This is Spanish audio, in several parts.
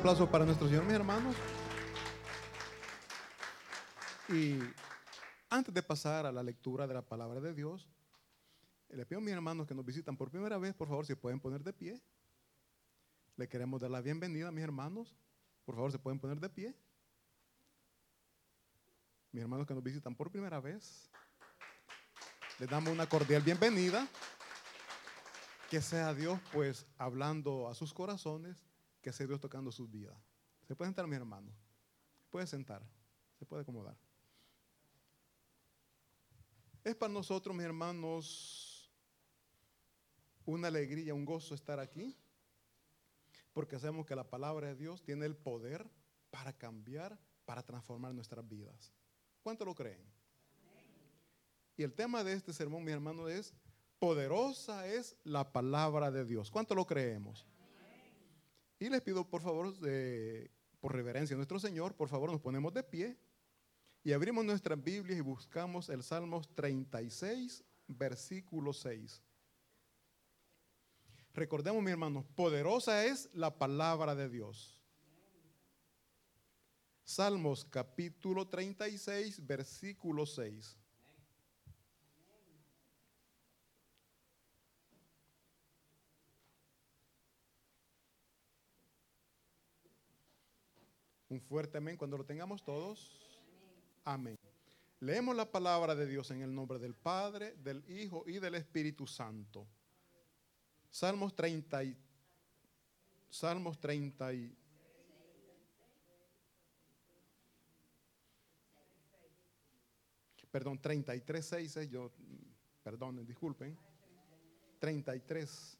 aplauso para nuestro Señor, mis hermanos. Y antes de pasar a la lectura de la palabra de Dios, le pido a mis hermanos que nos visitan por primera vez, por favor, si pueden poner de pie. Le queremos dar la bienvenida a mis hermanos. Por favor, se pueden poner de pie. Mis hermanos que nos visitan por primera vez, les damos una cordial bienvenida. Que sea Dios, pues, hablando a sus corazones, que sea Dios tocando sus vidas. Se puede sentar, mis hermanos. Se puede sentar, se puede acomodar. Es para nosotros, mis hermanos, una alegría, un gozo estar aquí, porque sabemos que la palabra de Dios tiene el poder para cambiar, para transformar nuestras vidas. ¿Cuánto lo creen? Y el tema de este sermón, mis hermanos, es poderosa es la palabra de Dios. ¿Cuánto lo creemos? Y les pido, por favor, por reverencia a nuestro Señor, por favor, nos ponemos de pie y abrimos nuestras Biblias y buscamos el Salmos 36, versículo 6. Recordemos, mi hermano, poderosa es la palabra de Dios. Salmos capítulo 36, versículo 6. Un fuerte amén cuando lo tengamos todos. Amén. Leemos la palabra de Dios en el nombre del Padre, del Hijo y del Espíritu Santo. Salmos 30 Salmos 30 Perdón, 33, 6, yo, perdonen, disculpen. 33.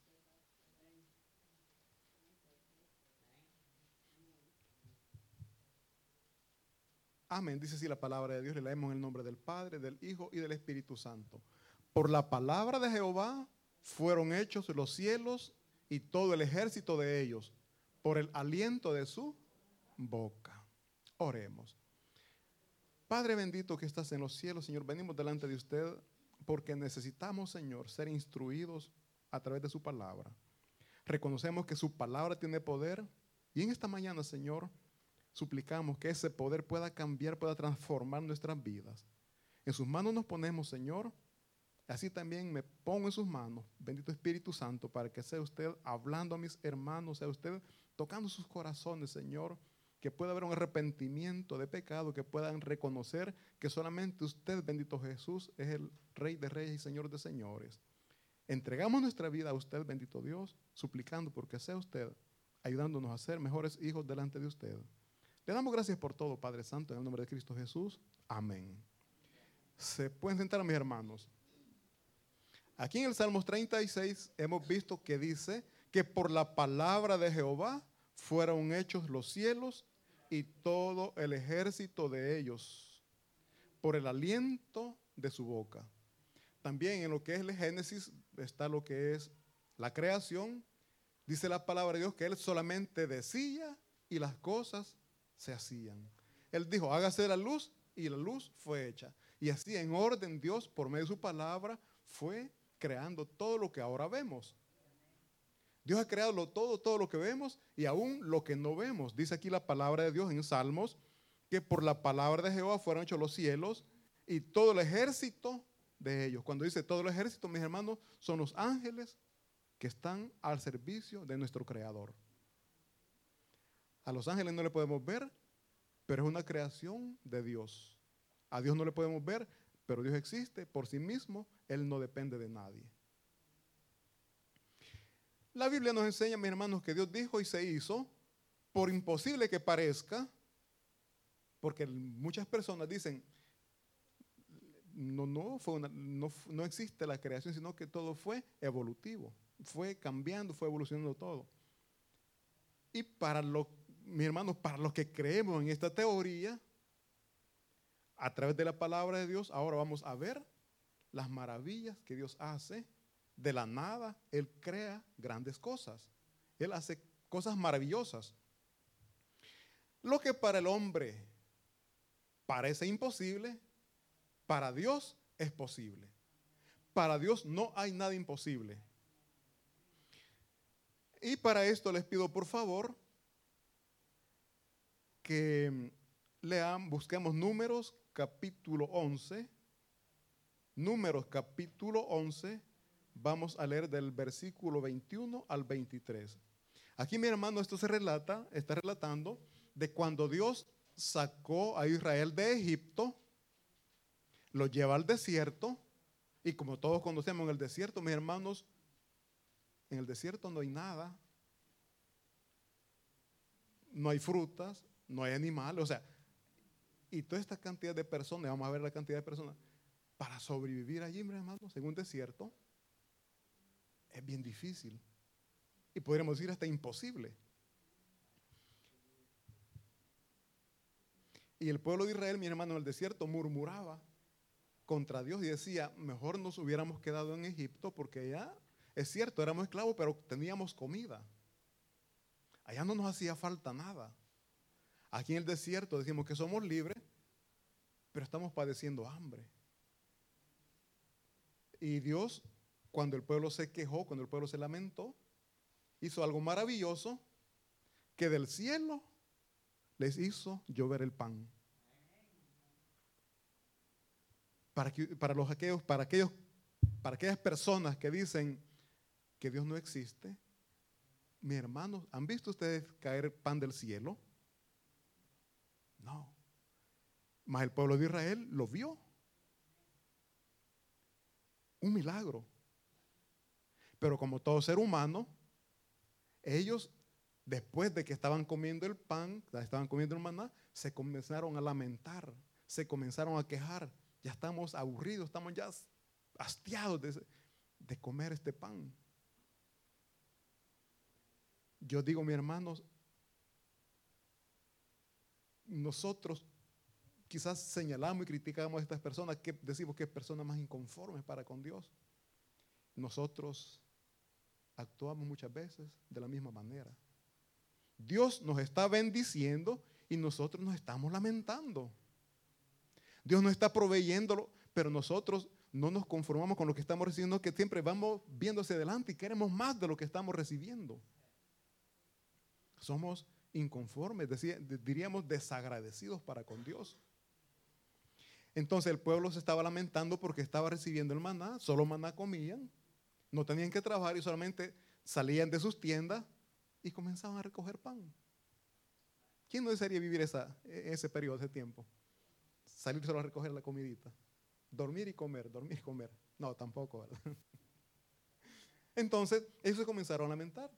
Amén. Dice así la palabra de Dios. Le leemos en el nombre del Padre, del Hijo y del Espíritu Santo. Por la palabra de Jehová fueron hechos los cielos y todo el ejército de ellos, por el aliento de su boca. Oremos. Padre bendito que estás en los cielos, Señor, venimos delante de usted porque necesitamos, Señor, ser instruidos a través de su palabra. Reconocemos que su palabra tiene poder y en esta mañana, Señor, suplicamos que ese poder pueda cambiar, pueda transformar nuestras vidas. En sus manos nos ponemos, Señor. Así también me pongo en sus manos, bendito Espíritu Santo, para que sea usted hablando a mis hermanos, sea usted tocando sus corazones, Señor, que pueda haber un arrepentimiento de pecado, que puedan reconocer que solamente usted, bendito Jesús, es el Rey de Reyes y Señor de Señores. Entregamos nuestra vida a usted, bendito Dios, suplicando porque sea usted ayudándonos a ser mejores hijos delante de usted. Le damos gracias por todo, Padre Santo, en el nombre de Cristo Jesús. Amén. Se pueden sentar, mis hermanos. Aquí en el Salmos 36 hemos visto que dice que por la palabra de Jehová fueron hechos los cielos y todo el ejército de ellos, por el aliento de su boca. También en lo que es el Génesis está lo que es la creación. Dice la palabra de Dios que Él solamente decía y las cosas se hacían. Él dijo, hágase la luz y la luz fue hecha. Y así en orden Dios, por medio de su palabra, fue creando todo lo que ahora vemos. Dios ha creado todo, todo lo que vemos y aún lo que no vemos. Dice aquí la palabra de Dios en Salmos, que por la palabra de Jehová fueron hechos los cielos y todo el ejército de ellos. Cuando dice todo el ejército, mis hermanos, son los ángeles que están al servicio de nuestro Creador. A los ángeles no le podemos ver, pero es una creación de Dios. A Dios no le podemos ver, pero Dios existe por sí mismo, Él no depende de nadie. La Biblia nos enseña, mis hermanos, que Dios dijo y se hizo, por imposible que parezca, porque muchas personas dicen, no, no, fue no, no existe la creación, sino que todo fue evolutivo, fue cambiando, fue evolucionando todo. Y para lo mis hermanos, para los que creemos en esta teoría, a través de la palabra de Dios, ahora vamos a ver las maravillas que Dios hace. De la nada, Él crea grandes cosas. Él hace cosas maravillosas. Lo que para el hombre parece imposible, para Dios es posible. Para Dios no hay nada imposible. Y para esto les pido por favor que mm, lean, busquemos números capítulo 11. Números capítulo 11. Vamos a leer del versículo 21 al 23. Aquí mi hermano, esto se relata, está relatando de cuando Dios sacó a Israel de Egipto, lo lleva al desierto, y como todos conocemos en el desierto, mis hermanos, en el desierto no hay nada, no hay frutas, no hay animales, o sea, y toda esta cantidad de personas, vamos a ver la cantidad de personas, para sobrevivir allí, mis hermanos, en un desierto, es bien difícil. Y podríamos decir hasta imposible. Y el pueblo de Israel, mi hermano, en el desierto murmuraba contra Dios y decía, mejor nos hubiéramos quedado en Egipto porque ya, es cierto, éramos esclavos, pero teníamos comida. Allá no nos hacía falta nada. Aquí en el desierto decimos que somos libres, pero estamos padeciendo hambre. Y Dios, cuando el pueblo se quejó, cuando el pueblo se lamentó, hizo algo maravilloso, que del cielo les hizo llover el pan. Para, para, los, aquellos, para, aquellos, para aquellas personas que dicen que Dios no existe, mis hermanos, ¿han visto ustedes caer pan del cielo? No. Mas el pueblo de Israel lo vio. Un milagro. Pero como todo ser humano, ellos, después de que estaban comiendo el pan, estaban comiendo el maná, se comenzaron a lamentar, se comenzaron a quejar. Ya estamos aburridos, estamos ya hastiados de, de comer este pan. Yo digo, mis hermanos, nosotros quizás señalamos y criticamos a estas personas que decimos que es personas más inconformes para con Dios. Nosotros actuamos muchas veces de la misma manera. Dios nos está bendiciendo y nosotros nos estamos lamentando. Dios nos está proveyéndolo, pero nosotros no nos conformamos con lo que estamos recibiendo, que siempre vamos viendo hacia adelante y queremos más de lo que estamos recibiendo. Somos inconformes, diríamos desagradecidos para con Dios. Entonces el pueblo se estaba lamentando porque estaba recibiendo el maná, solo maná comían, no tenían que trabajar y solamente salían de sus tiendas y comenzaban a recoger pan. ¿Quién no desearía vivir esa, ese periodo, ese tiempo? Salir solo a recoger la comidita. Dormir y comer, dormir y comer. No, tampoco, ¿verdad? Entonces, ellos se comenzaron a lamentar.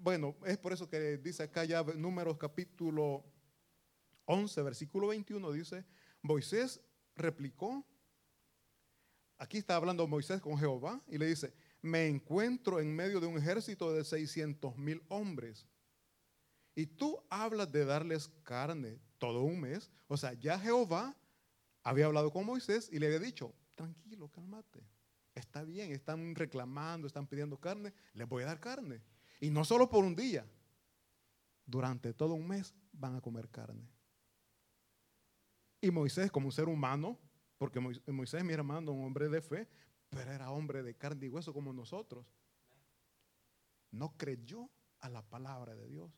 Bueno, es por eso que dice acá ya números capítulo 11, versículo 21, dice, Moisés replicó, aquí está hablando Moisés con Jehová y le dice, me encuentro en medio de un ejército de 600 mil hombres. Y tú hablas de darles carne todo un mes. O sea, ya Jehová había hablado con Moisés y le había dicho, tranquilo, cálmate. Está bien, están reclamando, están pidiendo carne, les voy a dar carne. Y no solo por un día, durante todo un mes van a comer carne. Y Moisés, como un ser humano, porque Moisés, mi hermano, un hombre de fe, pero era hombre de carne y hueso como nosotros, no creyó a la palabra de Dios.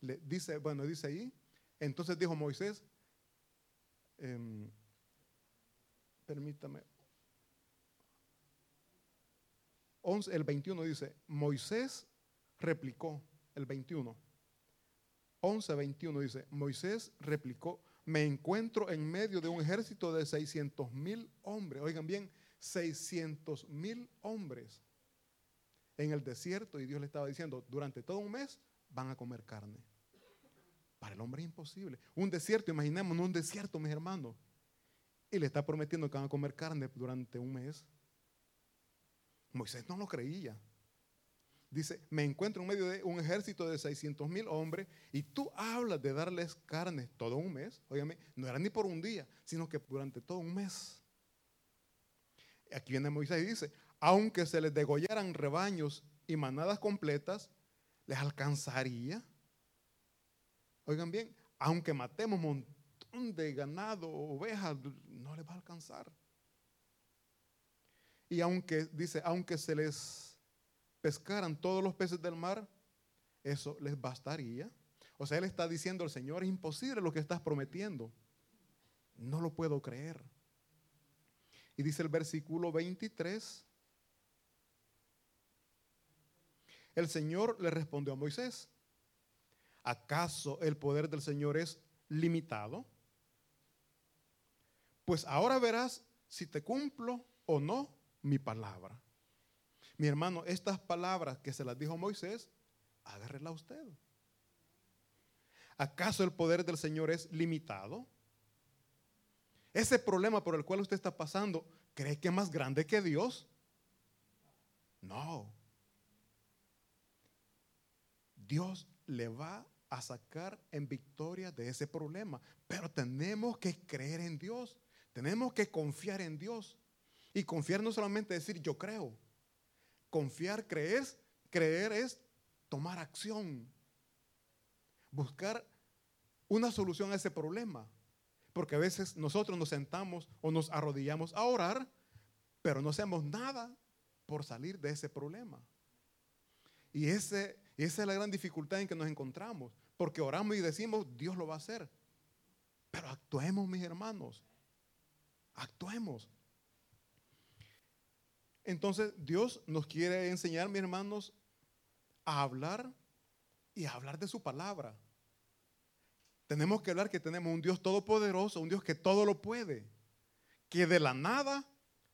Le dice, bueno, dice ahí, entonces dijo Moisés, em, permítame, el 21 dice, Moisés replicó, el 21. 11, 21 dice, Moisés replicó, me encuentro en medio de un ejército de 600 mil hombres. Oigan bien, 600 mil hombres en el desierto y Dios le estaba diciendo, durante todo un mes van a comer carne. Para el hombre es imposible. Un desierto, imaginemos un desierto, mis hermanos. Y le está prometiendo que van a comer carne durante un mes. Moisés no lo creía. Dice, me encuentro en medio de un ejército de 600 mil hombres y tú hablas de darles carne todo un mes. Óigame, no era ni por un día, sino que durante todo un mes. Aquí viene Moisés y dice, aunque se les degollaran rebaños y manadas completas, ¿les alcanzaría? Oigan bien, aunque matemos un montón de ganado, ovejas, no les va a alcanzar. Y aunque, dice, aunque se les pescaran todos los peces del mar, eso les bastaría. O sea, él está diciendo al Señor, es imposible lo que estás prometiendo. No lo puedo creer. Y dice el versículo 23. El Señor le respondió a Moisés, ¿acaso el poder del Señor es limitado? Pues ahora verás si te cumplo o no mi palabra. Mi hermano, estas palabras que se las dijo Moisés, agárrela usted. ¿Acaso el poder del Señor es limitado? Ese problema por el cual usted está pasando, ¿cree que es más grande que Dios? No. Dios le va a sacar en victoria de ese problema. Pero tenemos que creer en Dios. Tenemos que confiar en Dios. Y confiar no solamente decir yo creo. Confiar, creer, creer es tomar acción. Buscar una solución a ese problema. Porque a veces nosotros nos sentamos o nos arrodillamos a orar, pero no hacemos nada por salir de ese problema. Y ese, esa es la gran dificultad en que nos encontramos, porque oramos y decimos, Dios lo va a hacer. Pero actuemos, mis hermanos, actuemos. Entonces Dios nos quiere enseñar, mis hermanos, a hablar y a hablar de su palabra. Tenemos que hablar que tenemos un Dios todopoderoso, un Dios que todo lo puede, que de la nada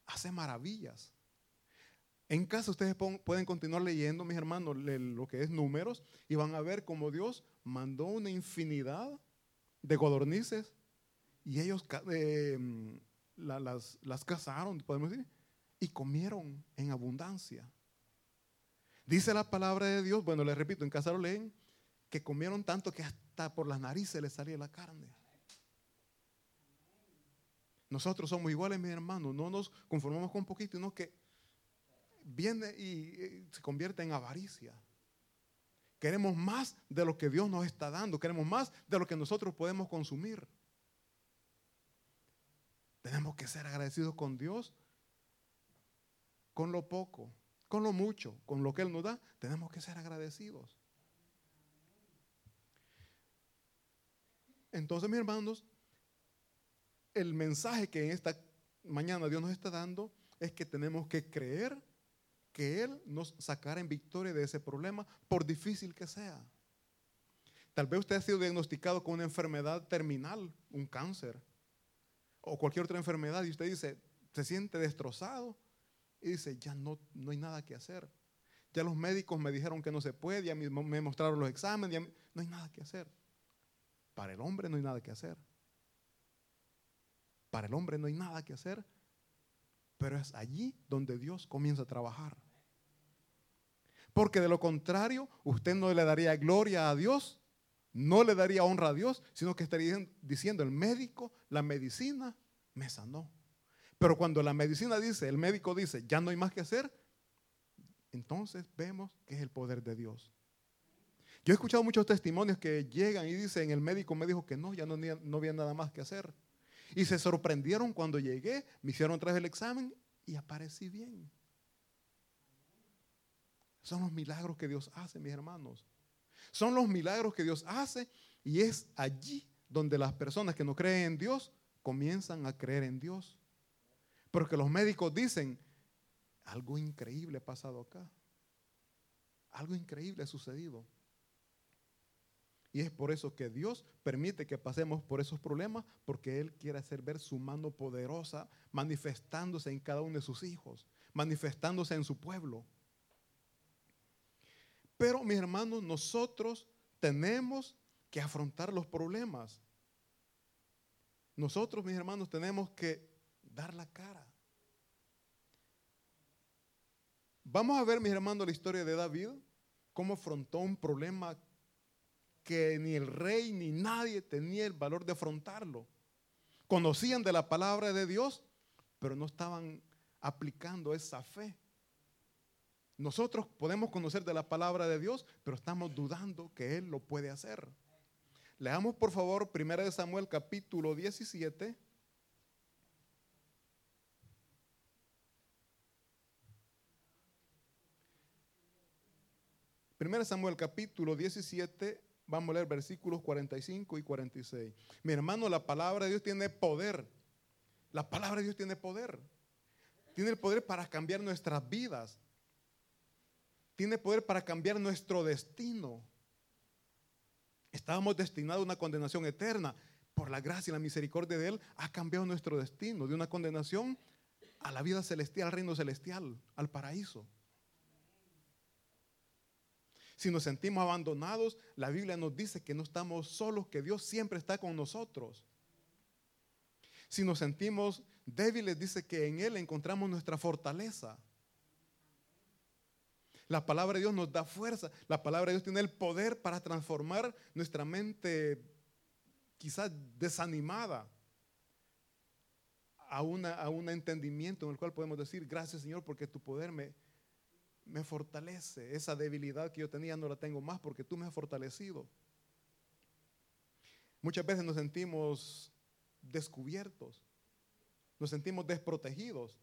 hace maravillas. En casa ustedes pueden continuar leyendo, mis hermanos, lo que es números y van a ver cómo Dios mandó una infinidad de codornices y ellos eh, las, las cazaron, podemos decir, y comieron en abundancia. Dice la palabra de Dios, bueno, les repito, en casa lo leen, que comieron tanto que hasta por las narices les salía la carne. Nosotros somos iguales, mis hermanos, no nos conformamos con poquito, sino que viene y se convierte en avaricia. Queremos más de lo que Dios nos está dando, queremos más de lo que nosotros podemos consumir. Tenemos que ser agradecidos con Dios, con lo poco, con lo mucho, con lo que Él nos da, tenemos que ser agradecidos. Entonces, mis hermanos, el mensaje que en esta mañana Dios nos está dando es que tenemos que creer que Él nos sacará en victoria de ese problema, por difícil que sea. Tal vez usted ha sido diagnosticado con una enfermedad terminal, un cáncer, o cualquier otra enfermedad, y usted dice, se siente destrozado, y dice, ya no, no hay nada que hacer. Ya los médicos me dijeron que no se puede, ya me mostraron los exámenes, no hay nada que hacer. Para el hombre no hay nada que hacer. Para el hombre no hay nada que hacer, pero es allí donde Dios comienza a trabajar. Porque de lo contrario, usted no le daría gloria a Dios, no le daría honra a Dios, sino que estaría diciendo el médico, la medicina me sanó. Pero cuando la medicina dice, el médico dice, ya no hay más que hacer, entonces vemos que es el poder de Dios. Yo he escuchado muchos testimonios que llegan y dicen, el médico me dijo que no, ya no, había nada más que hacer. Y se sorprendieron cuando llegué, me hicieron otra el examen y aparecí bien. Son los milagros que Dios hace, mis hermanos. Son los milagros que Dios hace y es allí donde las personas que no creen en Dios comienzan a creer en Dios. Porque los médicos dicen, algo increíble ha pasado acá. Algo increíble ha sucedido. Y es por eso que Dios permite que pasemos por esos problemas, porque Él quiere hacer ver su mano poderosa manifestándose en cada uno de sus hijos, manifestándose en su pueblo. Pero mis hermanos, nosotros tenemos que afrontar los problemas. Nosotros, mis hermanos, tenemos que dar la cara. Vamos a ver, mis hermanos, la historia de David, cómo afrontó un problema que ni el rey ni nadie tenía el valor de afrontarlo. Conocían de la palabra de Dios, pero no estaban aplicando esa fe. Nosotros podemos conocer de la palabra de Dios, pero estamos dudando que Él lo puede hacer. Leamos por favor 1 Samuel capítulo 17. Primera Samuel capítulo 17 Vamos a leer versículos 45 y 46. Mi hermano, la palabra de Dios tiene poder. La palabra de Dios tiene poder. Tiene el poder para cambiar nuestras vidas. Tiene poder para cambiar nuestro destino. Estábamos destinados a una condenación eterna. Por la gracia y la misericordia de Él ha cambiado nuestro destino de una condenación a la vida celestial, al reino celestial, al paraíso. Si nos sentimos abandonados, la Biblia nos dice que no estamos solos, que Dios siempre está con nosotros. Si nos sentimos débiles, dice que en Él encontramos nuestra fortaleza. La palabra de Dios nos da fuerza. La palabra de Dios tiene el poder para transformar nuestra mente quizás desanimada a, a un entendimiento en el cual podemos decir, gracias Señor porque tu poder me, me fortalece. Esa debilidad que yo tenía no la tengo más porque tú me has fortalecido. Muchas veces nos sentimos descubiertos, nos sentimos desprotegidos.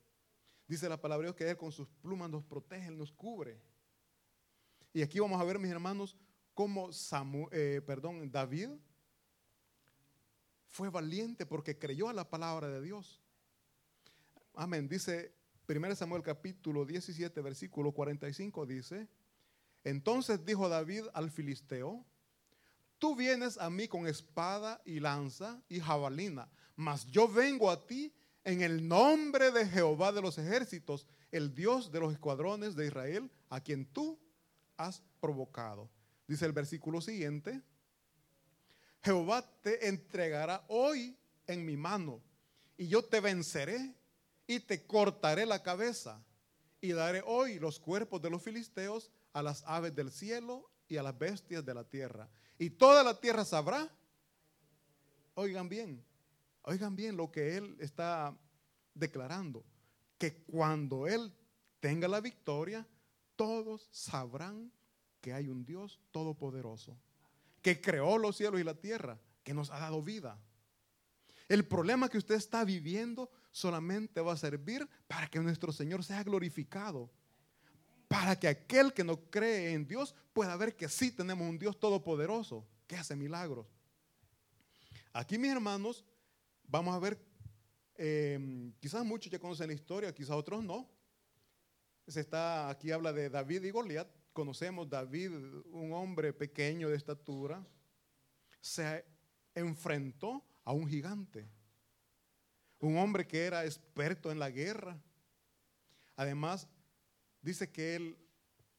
Dice la palabra de Dios que Él con sus plumas nos protege, Él nos cubre. Y aquí vamos a ver, mis hermanos, cómo eh, perdón, David fue valiente porque creyó a la palabra de Dios. Amén. Dice 1 Samuel capítulo 17, versículo 45 dice, entonces dijo David al filisteo, tú vienes a mí con espada y lanza y jabalina, mas yo vengo a ti en el nombre de Jehová de los ejércitos, el Dios de los escuadrones de Israel, a quien tú has provocado. Dice el versículo siguiente, Jehová te entregará hoy en mi mano y yo te venceré y te cortaré la cabeza y daré hoy los cuerpos de los filisteos a las aves del cielo y a las bestias de la tierra. Y toda la tierra sabrá. Oigan bien, oigan bien lo que él está declarando. Que cuando él tenga la victoria, todos sabrán que hay un Dios todopoderoso, que creó los cielos y la tierra, que nos ha dado vida. El problema que usted está viviendo solamente va a servir para que nuestro Señor sea glorificado. Para que aquel que no cree en Dios pueda ver que sí tenemos un Dios todopoderoso que hace milagros. Aquí, mis hermanos, vamos a ver, eh, quizás muchos ya conocen la historia, quizás otros no. Se está, aquí habla de David y Goliat. Conocemos David, un hombre pequeño de estatura, se enfrentó a un gigante un hombre que era experto en la guerra. Además, dice que él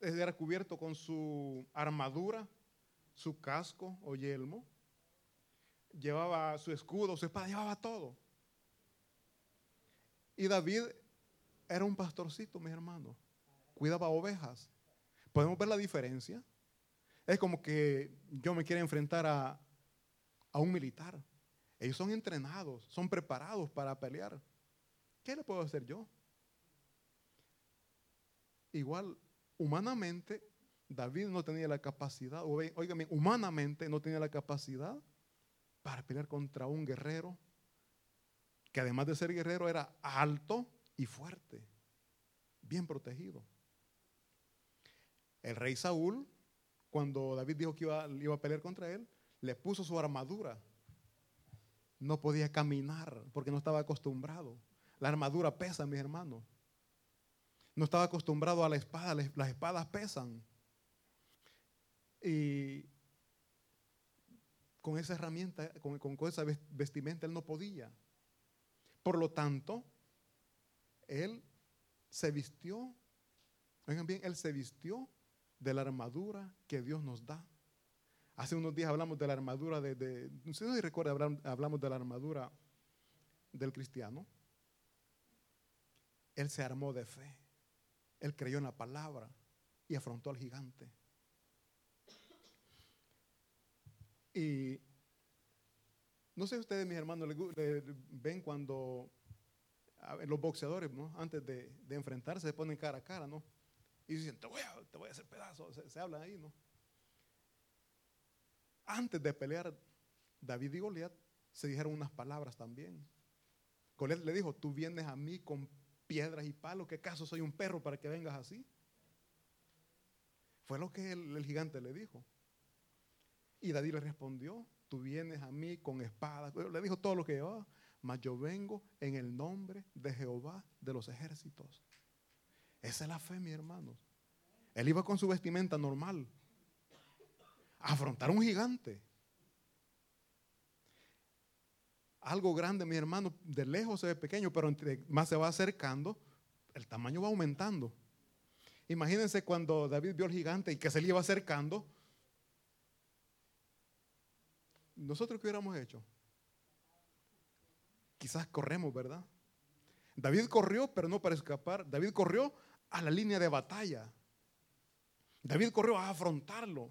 era cubierto con su armadura, su casco o yelmo, llevaba su escudo, su espada, llevaba todo. Y David era un pastorcito, mis hermanos, cuidaba ovejas. ¿Podemos ver la diferencia? Es como que yo me quiero enfrentar a, a un militar. Ellos son entrenados, son preparados para pelear. ¿Qué le puedo hacer yo? Igual, humanamente, David no tenía la capacidad, oígame, humanamente no tenía la capacidad para pelear contra un guerrero que además de ser guerrero era alto y fuerte, bien protegido. El rey Saúl, cuando David dijo que iba, iba a pelear contra él, le puso su armadura no podía caminar porque no estaba acostumbrado. La armadura pesa, mis hermanos. No estaba acostumbrado a la espada, las espadas pesan. Y con esa herramienta, con, con esa vestimenta, él no podía. Por lo tanto, él se vistió, oigan bien, él se vistió de la armadura que Dios nos da. Hace unos días hablamos de la armadura de, no sé si recuerda, hablamos de la armadura del cristiano. Él se armó de fe. Él creyó en la palabra y afrontó al gigante. Y no sé ustedes, mis hermanos, ven cuando los boxeadores, ¿no? antes de, enfrentarse, se ponen cara a cara, ¿no? Y dicen, te voy a, te voy a hacer pedazos. Se, se hablan ahí, ¿no? Antes de pelear David y Goliat, se dijeron unas palabras también. Goliat le dijo, tú vienes a mí con piedras y palos, ¿qué caso soy un perro para que vengas así? Fue lo que el, gigante le dijo. Y David le respondió, tú vienes a mí con espada. Le dijo todo lo que llevaba, mas yo vengo en el nombre de Jehová de los ejércitos. Esa es la fe, mi hermanos. Él iba con su vestimenta normal afrontar un gigante. Algo grande, mi hermano, de lejos se ve pequeño, pero entre más se va acercando, el tamaño va aumentando. Imagínense cuando David vio al gigante y que se le iba acercando. ¿Nosotros qué hubiéramos hecho? Quizás corremos, ¿verdad? David corrió, pero no para escapar. David corrió a la línea de batalla. David corrió a afrontarlo.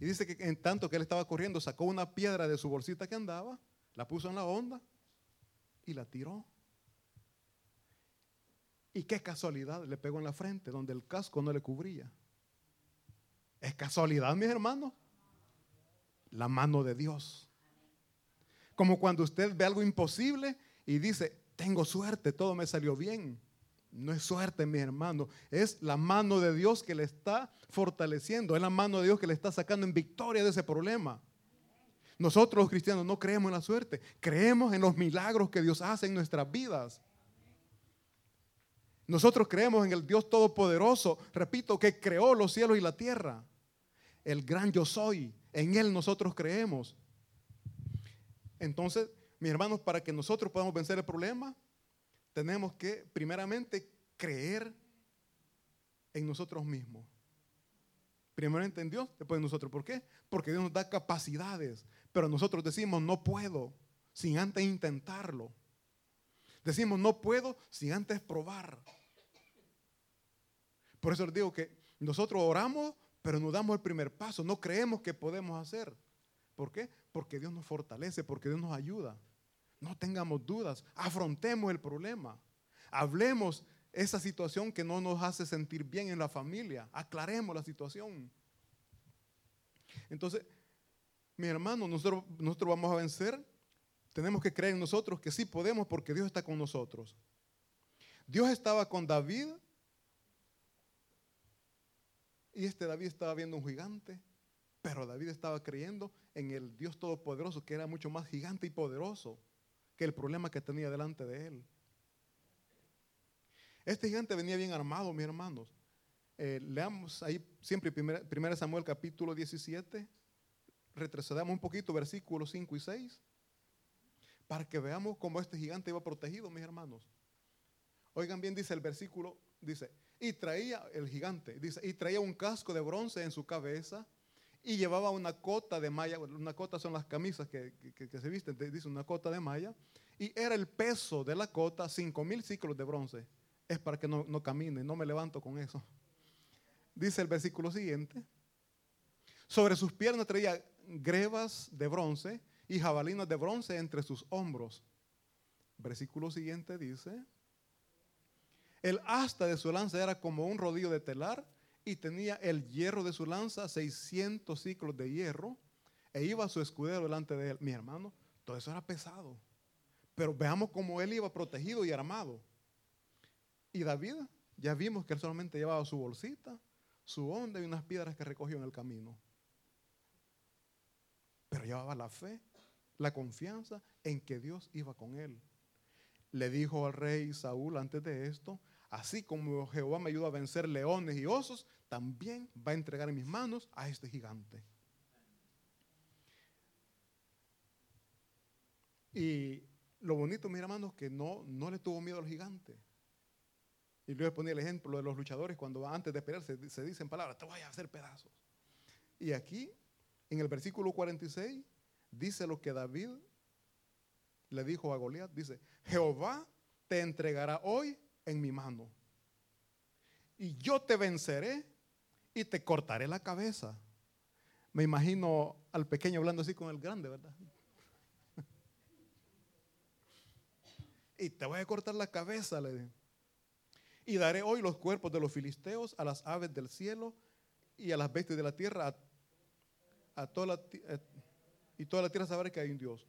Y dice que en tanto que él estaba corriendo, sacó una piedra de su bolsita que andaba, la puso en la onda y la tiró. Y qué casualidad, le pegó en la frente, donde el casco no le cubría. Es casualidad, mis hermanos. La mano de Dios. Como cuando usted ve algo imposible y dice, tengo suerte, todo me salió bien. No es suerte, mi hermano. Es la mano de Dios que le está fortaleciendo. Es la mano de Dios que le está sacando en victoria de ese problema. Nosotros los cristianos no creemos en la suerte. Creemos en los milagros que Dios hace en nuestras vidas. Nosotros creemos en el Dios Todopoderoso, repito, que creó los cielos y la tierra. El gran yo soy. En Él nosotros creemos. Entonces, mis hermanos, para que nosotros podamos vencer el problema, tenemos que primeramente creer en nosotros mismos. Primeramente en Dios, después en nosotros. ¿Por qué? Porque Dios nos da capacidades, pero nosotros decimos no puedo sin antes intentarlo. Decimos no puedo sin antes probar. Por eso les digo que nosotros oramos, pero no damos el primer paso, no creemos que podemos hacer. ¿Por qué? Porque Dios nos fortalece, porque Dios nos ayuda. No tengamos dudas, afrontemos el problema. Hablemos esa situación que no nos hace sentir bien en la familia. Aclaremos la situación. Entonces, mi hermano, nosotros, nosotros vamos a vencer. Tenemos que creer en nosotros que sí podemos porque Dios está con nosotros. Dios estaba con David y este David estaba viendo un gigante, pero David estaba creyendo en el Dios Todopoderoso que era mucho más gigante y poderoso que el problema que tenía delante de él. Este gigante venía bien armado, mis hermanos. Eh, leamos ahí siempre 1 Samuel capítulo 17. Retrocedamos un poquito, versículos 5 y 6. Para que veamos cómo este gigante iba protegido, mis hermanos. Oigan bien, dice el versículo, dice, y traía el gigante, dice, y traía un casco de bronce en su cabeza y llevaba una cota de malla, una cota son las camisas que, se visten, dice una cota de malla, y era el peso de la cota cinco mil ciclos de bronce. Es para que no, no camine, no me levanto con eso. Dice el versículo siguiente, sobre sus piernas traía grebas de bronce y jabalinas de bronce entre sus hombros. Versículo siguiente dice, el asta de su lanza era como un rodillo de telar y tenía el hierro de su lanza, 600 ciclos de hierro, e iba su escudero delante de él. Mi hermano, todo eso era pesado. Pero veamos cómo él iba protegido y armado. Y David, ya vimos que él solamente llevaba su bolsita, su onda y unas piedras que recogió en el camino. Pero llevaba la fe, la confianza en que Dios iba con él. Le dijo al rey Saúl antes de esto, así como Jehová me ayuda a vencer leones y osos, también va a entregar en mis manos a este gigante. Y lo bonito, mis hermanos, que no, no le tuvo miedo al gigante. Y luego ponía el ejemplo de los luchadores cuando antes de pelear se, dicen palabras, te voy a hacer pedazos. Y aquí, en el versículo 46, dice lo que David le dijo a Goliat, dice, Jehová te entregará hoy en mi mano. Y yo te venceré y te cortaré la cabeza. Me imagino al pequeño hablando así con el grande, ¿verdad? y te voy a cortar la cabeza, le dije. Y daré hoy los cuerpos de los filisteos a las aves del cielo y a las bestias de la tierra, a, toda la, y toda la tierra sabrá que hay un Dios.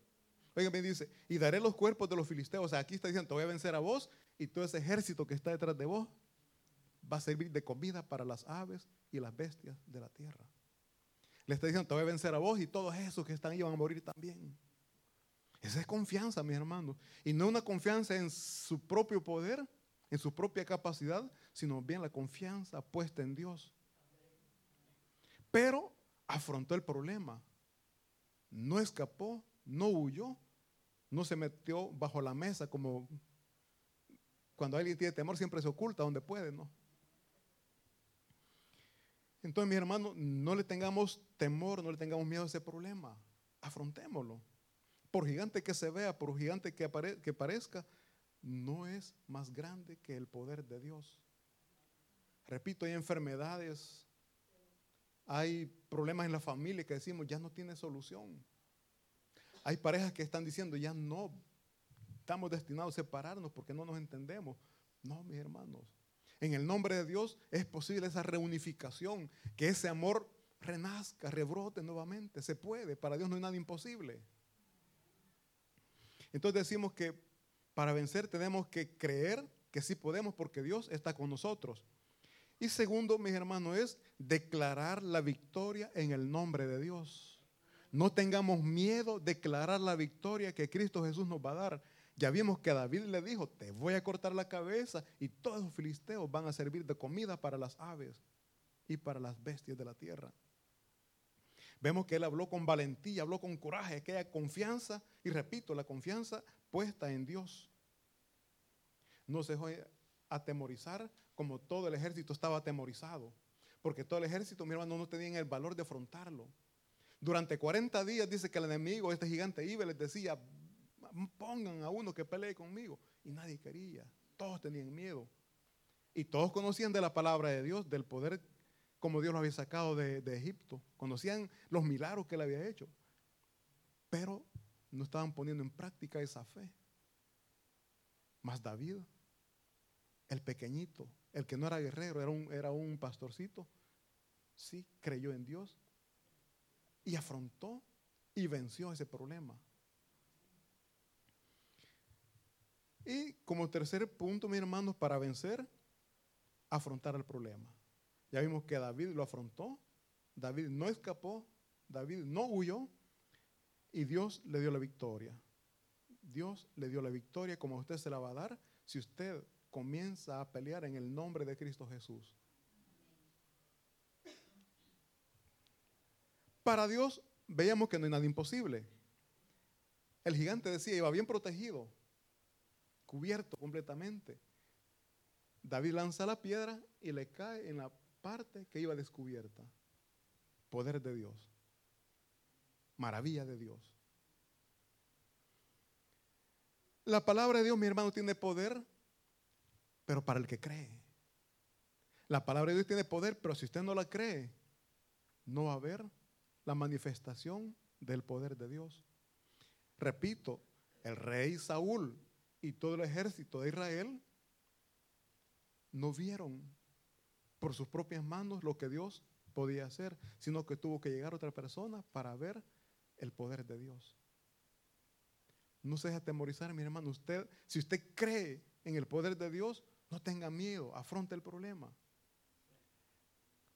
Oigan bien, dice, y daré los cuerpos de los filisteos. O sea, aquí está diciendo, te voy a vencer a vos y todo ese ejército que está detrás de vos va a servir de comida para las aves y las bestias de la tierra. Le está diciendo, te voy a vencer a vos y todos esos que están ahí van a morir también. Esa es confianza, mis hermanos. Y no una confianza en su propio poder, en su propia capacidad, sino bien la confianza puesta en Dios. Pero afrontó el problema. No escapó, no huyó, no se metió bajo la mesa como cuando alguien tiene temor siempre se oculta donde puede, ¿no? Entonces, mis hermanos, no le tengamos temor, no le tengamos miedo a ese problema. Afrontémoslo. Por gigante que se vea, por gigante que, que parezca, no es más grande que el poder de Dios. Repito, hay enfermedades, hay problemas en la familia que decimos ya no tiene solución. Hay parejas que están diciendo ya no, estamos destinados a separarnos porque no nos entendemos. No, mis hermanos. En el nombre de Dios es posible esa reunificación, que ese amor renazca, rebrote nuevamente. Se puede, para Dios no hay nada imposible. Entonces decimos que para vencer tenemos que creer que sí podemos porque Dios está con nosotros. Y segundo, mis hermanos, es declarar la victoria en el nombre de Dios. No tengamos miedo de declarar la victoria que Cristo Jesús nos va a dar. Ya vimos que David le dijo, te voy a cortar la cabeza y todos los filisteos van a servir de comida para las aves y para las bestias de la tierra. Vemos que él habló con valentía, habló con coraje, aquella confianza, y repito, la confianza puesta en Dios. No se dejó atemorizar como todo el ejército estaba atemorizado. Porque todo el ejército, mi hermano, no tenían el valor de afrontarlo. Durante 40 días dice que el enemigo, este gigante Ibe, les decía, pongan a uno que pelee conmigo. Y nadie quería. Todos tenían miedo. Y todos conocían de la palabra de Dios, del poder como Dios lo había sacado de, Egipto. Conocían los milagros que él había hecho. Pero no estaban poniendo en práctica esa fe. Más David, el pequeñito, el que no era guerrero, era un pastorcito, sí creyó en Dios y afrontó y venció ese problema. Y como tercer punto, mis hermanos, para vencer, afrontar el problema. Ya vimos que David lo afrontó, David no escapó, David no huyó y Dios le dio la victoria. Dios le dio la victoria como usted se la va a dar si usted comienza a pelear en el nombre de Cristo Jesús. Para Dios veíamos que no hay nada imposible. El gigante decía, iba bien protegido, cubierto completamente. David lanza la piedra y le cae en la parte que iba descubierta. Poder de Dios. Maravilla de Dios. La palabra de Dios, mi hermano, tiene poder pero para el que cree. La palabra de Dios tiene poder, pero si usted no la cree, no va a haber la manifestación del poder de Dios. Repito, el rey Saúl y todo el ejército de Israel no vieron por sus propias manos lo que Dios podía hacer, sino que tuvo que llegar otra persona para ver el poder de Dios. No se deje atemorizar, mi hermano. Usted, si usted cree en el poder de Dios, no tenga miedo, afronte el problema.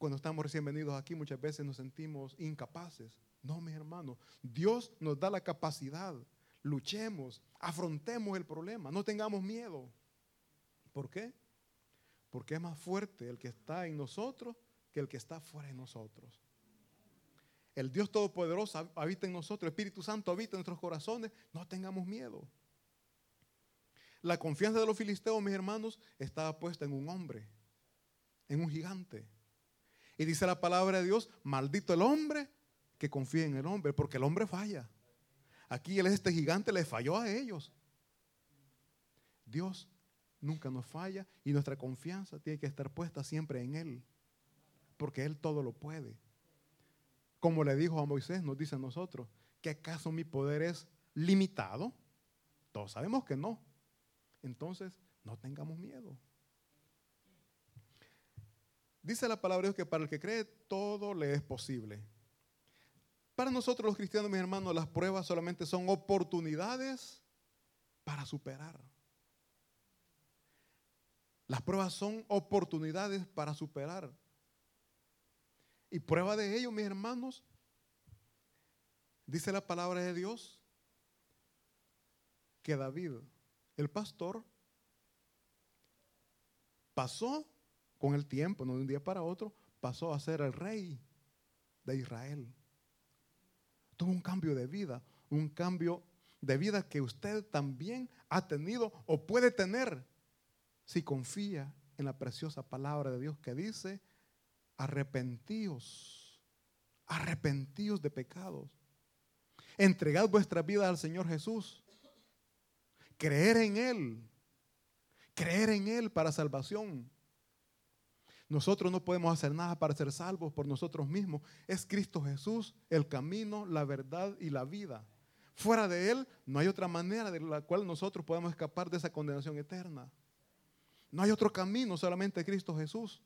Cuando estamos recién venidos aquí muchas veces nos sentimos incapaces. No, mis hermanos, Dios nos da la capacidad. Luchemos, afrontemos el problema, no tengamos miedo. ¿Por qué? Porque es más fuerte el que está en nosotros que el que está fuera de nosotros. El Dios Todopoderoso habita en nosotros, el Espíritu Santo habita en nuestros corazones. No tengamos miedo. La confianza de los filisteos, mis hermanos, estaba puesta en un hombre, en un gigante. Y dice la palabra de Dios, maldito el hombre que confía en el hombre, porque el hombre falla. Aquí este gigante le falló a ellos. Dios nunca nos falla y nuestra confianza tiene que estar puesta siempre en Él, porque Él todo lo puede. Como le dijo a Moisés, nos dice a nosotros, ¿que acaso mi poder es limitado? Todos sabemos que no entonces no tengamos miedo. Dice la palabra de Dios que para el que cree todo le es posible. Para nosotros los cristianos, mis hermanos, las pruebas solamente son oportunidades para superar. Las pruebas son oportunidades para superar. Y prueba de ello, mis hermanos, Dice la palabra de Dios que David, el pastor, pasó con el tiempo, no de un día para otro, pasó a ser el rey de Israel. Tuvo un cambio de vida, un cambio de vida que usted también ha tenido o puede tener si confía en la preciosa palabra de Dios que dice, arrepentíos, arrepentíos de pecados. Entregad vuestra vida al Señor Jesús. Creer en Él. Creer en Él para salvación. Nosotros no podemos hacer nada para ser salvos por nosotros mismos. Es Cristo Jesús el camino, la verdad y la vida. Fuera de Él no hay otra manera de la cual nosotros podemos escapar de esa condenación eterna. No hay otro camino, solamente Cristo Jesús.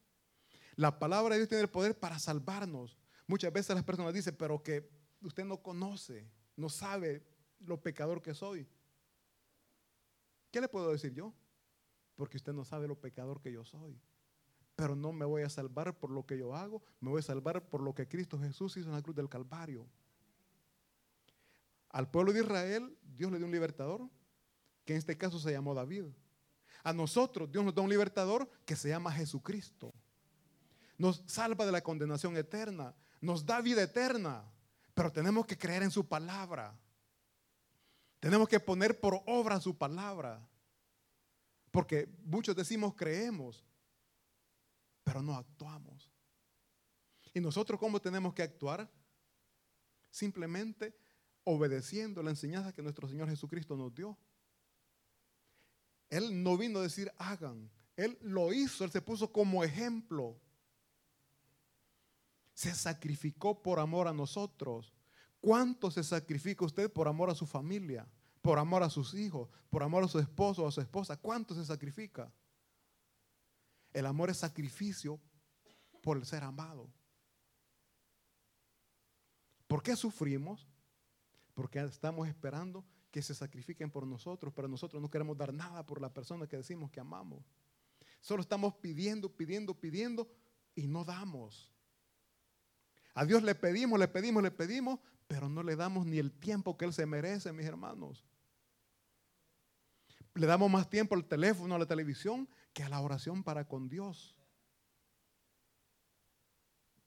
La palabra de Dios tiene el poder para salvarnos. Muchas veces las personas dicen, pero que usted no conoce, no sabe lo pecador que soy. ¿Qué le puedo decir yo? Porque usted no sabe lo pecador que yo soy pero no me voy a salvar por lo que yo hago, me voy a salvar por lo que Cristo Jesús hizo en la cruz del Calvario. Al pueblo de Israel, Dios le dio un libertador, que en este caso se llamó David. A nosotros, Dios nos da un libertador que se llama Jesucristo. Nos salva de la condenación eterna, nos da vida eterna, pero tenemos que creer en su palabra. Tenemos que poner por obra su palabra. Porque muchos decimos creemos, pero no actuamos. ¿Y nosotros cómo tenemos que actuar? Simplemente obedeciendo la enseñanza que nuestro Señor Jesucristo nos dio. Él no vino a decir hagan, Él lo hizo, Él se puso como ejemplo. Se sacrificó por amor a nosotros. ¿Cuánto se sacrifica usted por amor a su familia, por amor a sus hijos, por amor a su esposo o a su esposa? ¿Cuánto se sacrifica? El amor es sacrificio por el ser amado. ¿Por qué sufrimos? Porque estamos esperando que se sacrifiquen por nosotros, pero nosotros no queremos dar nada por la persona que decimos que amamos. Solo estamos pidiendo, pidiendo, pidiendo y no damos. A Dios le pedimos, le pedimos, le pedimos, pero no le damos ni el tiempo que Él se merece, mis hermanos. Le damos más tiempo al teléfono, a la televisión, que a la oración para con Dios.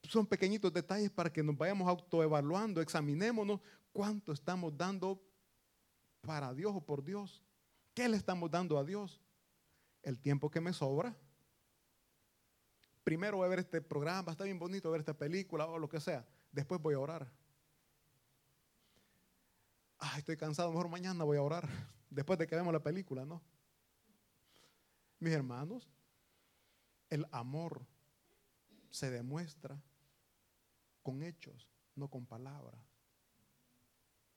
Son pequeñitos detalles para que nos vayamos autoevaluando, examinémonos cuánto estamos dando para Dios o por Dios. ¿Qué le estamos dando a Dios? El tiempo que me sobra. Primero voy a ver este programa, está bien bonito ver esta película o lo que sea. Después voy a orar. Ay, estoy cansado, mejor mañana voy a orar. Después de que vemos la película, ¿no? Mis hermanos, el amor se demuestra con hechos, no con palabras.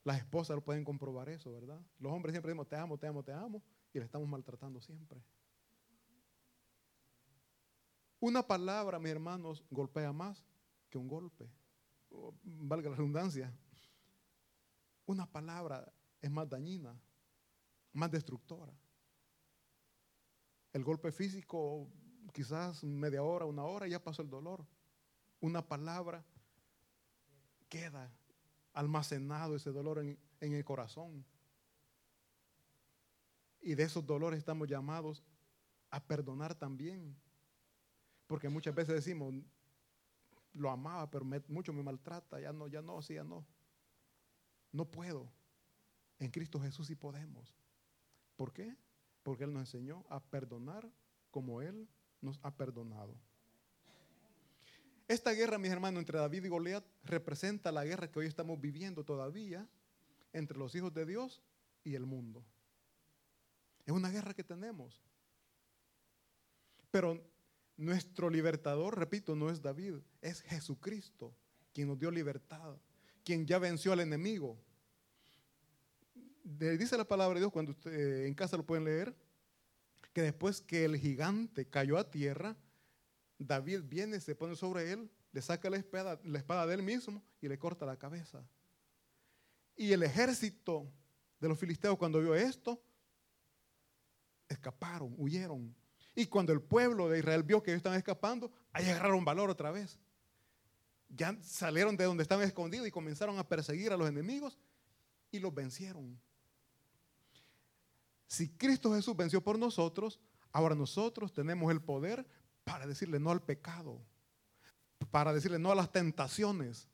Las esposas lo pueden comprobar eso, ¿verdad? Los hombres siempre decimos, te amo, te amo, te amo, y le estamos maltratando siempre. Una palabra, mis hermanos, golpea más que un golpe. Valga la redundancia. Una palabra es más dañina, más destructora. El golpe físico, quizás media hora, una hora, ya pasó el dolor. Una palabra queda almacenado ese dolor en, el corazón. Y de esos dolores estamos llamados a perdonar también. Porque muchas veces decimos, lo amaba, pero mucho me maltrata, ya no, ya no, sí, ya no. No puedo. En Cristo Jesús sí podemos. ¿Por qué? Porque Él nos enseñó a perdonar como Él nos ha perdonado. Esta guerra, mis hermanos, entre David y Goliat representa la guerra que hoy estamos viviendo todavía entre los hijos de Dios y el mundo. Es una guerra que tenemos. Pero nuestro libertador, repito, no es David, es Jesucristo, quien nos dio libertad, quien ya venció al enemigo dice la palabra de Dios, cuando usted, en casa lo pueden leer, que después que el gigante cayó a tierra, David viene, se pone sobre él, le saca la espada, la espada de él mismo y le corta la cabeza. Y el ejército de los filisteos cuando vio esto, escaparon, huyeron. Y cuando el pueblo de Israel vio que ellos estaban escapando, ahí agarraron valor otra vez. ya salieron de donde estaban escondidos y comenzaron a perseguir a los enemigos y los vencieron. Si Cristo Jesús venció por nosotros, ahora nosotros tenemos el poder para decirle no al pecado, para decirle no a las tentaciones.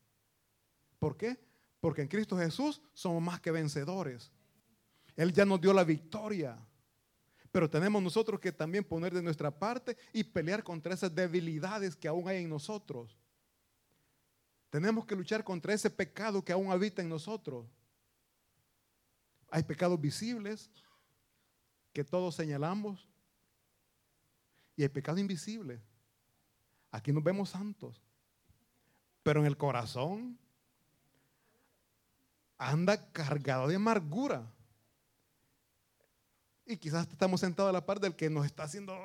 ¿Por qué? Porque en Cristo Jesús somos más que vencedores. Él ya nos dio la victoria. Pero tenemos nosotros que también poner de nuestra parte y pelear contra esas debilidades que aún hay en nosotros. Tenemos que luchar contra ese pecado que aún habita en nosotros. Hay pecados visibles que todos señalamos y hay pecados invisibles. Aquí nos vemos santos, pero en el corazón anda cargado de amargura. Y quizás estamos sentados a la par del que nos está haciendo...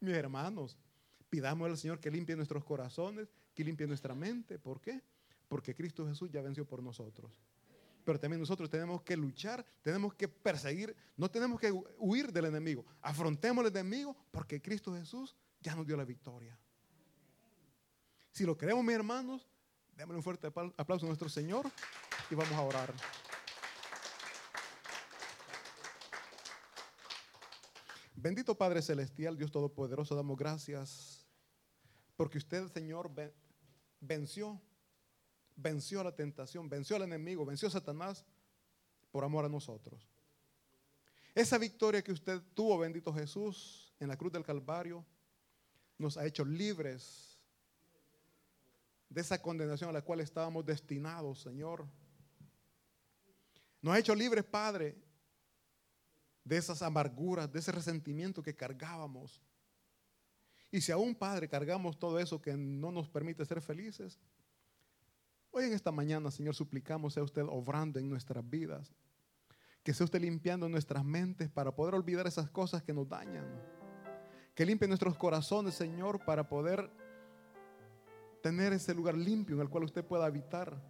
Mis hermanos, pidamos al Señor que limpie nuestros corazones, que limpie nuestra mente. ¿Por qué? Porque Cristo Jesús ya venció por nosotros. Pero también nosotros tenemos que luchar, tenemos que perseguir, no tenemos que huir del enemigo. Afrontemos al enemigo porque Cristo Jesús ya nos dio la victoria. Si lo creemos, mis hermanos, démosle un fuerte aplauso a nuestro Señor y vamos a orar. Bendito Padre Celestial, Dios Todopoderoso, damos gracias porque usted, Señor, venció, venció la tentación, venció al enemigo, venció a Satanás por amor a nosotros. Esa victoria que usted tuvo, bendito Jesús, en la cruz del Calvario, nos ha hecho libres de esa condenación a la cual estábamos destinados, Señor. Nos ha hecho libres, Padre, de esas amarguras, de ese resentimiento que cargábamos. Y si aún, Padre, cargamos todo eso que no nos permite ser felices, hoy en esta mañana, Señor, suplicamos sea usted obrando en nuestras vidas, que sea usted limpiando nuestras mentes para poder olvidar esas cosas que nos dañan, que limpie nuestros corazones, Señor, para poder tener ese lugar limpio en el cual usted pueda habitar.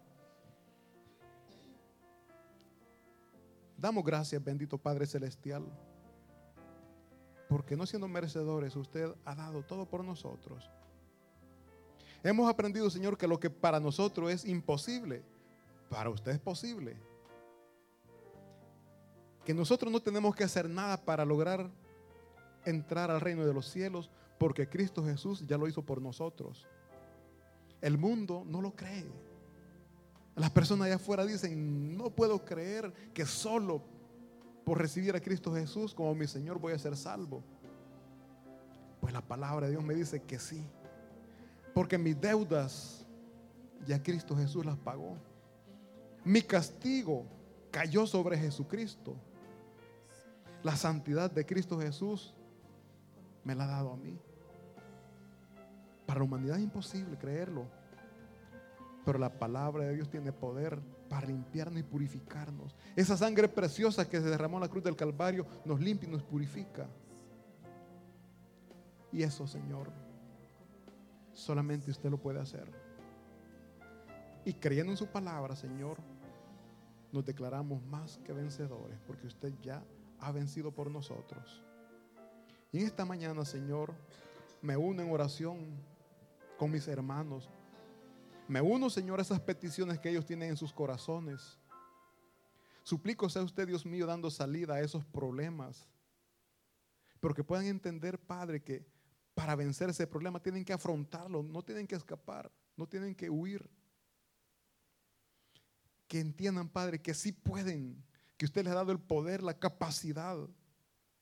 Damos gracias, bendito Padre Celestial, porque no siendo merecedores, usted ha dado todo por nosotros. Hemos aprendido, Señor, que lo que para nosotros es imposible, para usted es posible. Que nosotros no tenemos que hacer nada para lograr entrar al reino de los cielos, porque Cristo Jesús ya lo hizo por nosotros. El mundo no lo cree. Las personas allá afuera dicen, no puedo creer que solo por recibir a Cristo Jesús como mi Señor voy a ser salvo. Pues la palabra de Dios me dice que sí. Porque mis deudas ya Cristo Jesús las pagó. Mi castigo cayó sobre Jesucristo. La santidad de Cristo Jesús me la ha dado a mí. Para la humanidad es imposible creerlo. Pero la palabra de Dios tiene poder para limpiarnos y purificarnos. Esa sangre preciosa que se derramó en la cruz del Calvario nos limpia y nos purifica. Y eso, Señor, solamente usted lo puede hacer. Y creyendo en su palabra, Señor, nos declaramos más que vencedores, porque usted ya ha vencido por nosotros. Y en esta mañana, Señor, me uno en oración con mis hermanos. Me uno, Señor, a esas peticiones que ellos tienen en sus corazones. Suplico sea usted, Dios mío, dando salida a esos problemas. Pero que puedan entender, Padre, que para vencer ese problema tienen que afrontarlo, no tienen que escapar, no tienen que huir. Que entiendan, Padre, que sí pueden, que usted les ha dado el poder, la capacidad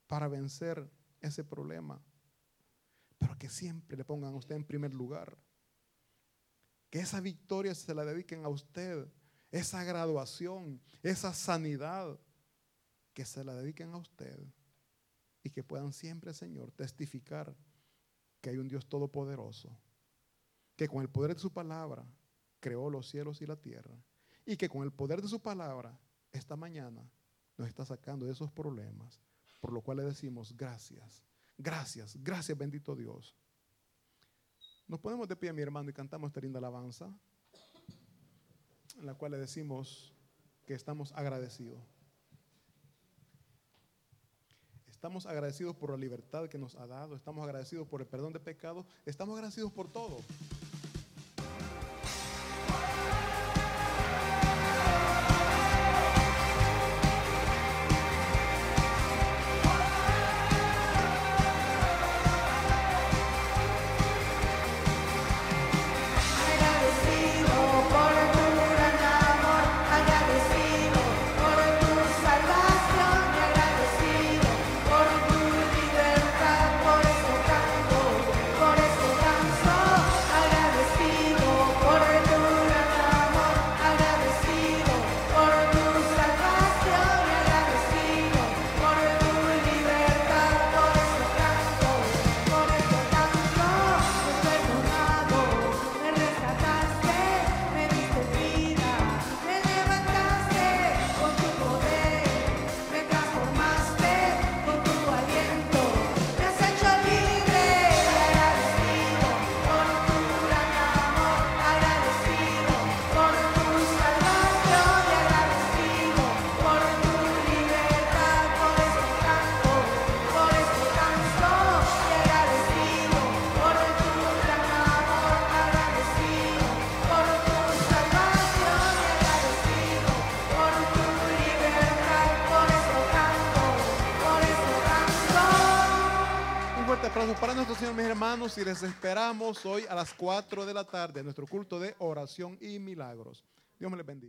para vencer ese problema pero que siempre le pongan a usted en primer lugar. Que esa victoria se la dediquen a usted, esa graduación, esa sanidad, que se la dediquen a usted y que puedan siempre, Señor, testificar que hay un Dios todopoderoso, que con el poder de su palabra creó los cielos y la tierra y que con el poder de su palabra esta mañana nos está sacando de esos problemas, por lo cual le decimos gracias. Gracias, gracias bendito Dios. Nos ponemos de pie, mi hermano, y cantamos esta linda alabanza, en la cual le decimos que estamos agradecidos. Estamos agradecidos por la libertad que nos ha dado, estamos agradecidos por el perdón de pecados, estamos agradecidos por todo. mis hermanos, y les esperamos hoy a las 4 de la tarde en nuestro culto de oración y milagros. Dios me les bendiga.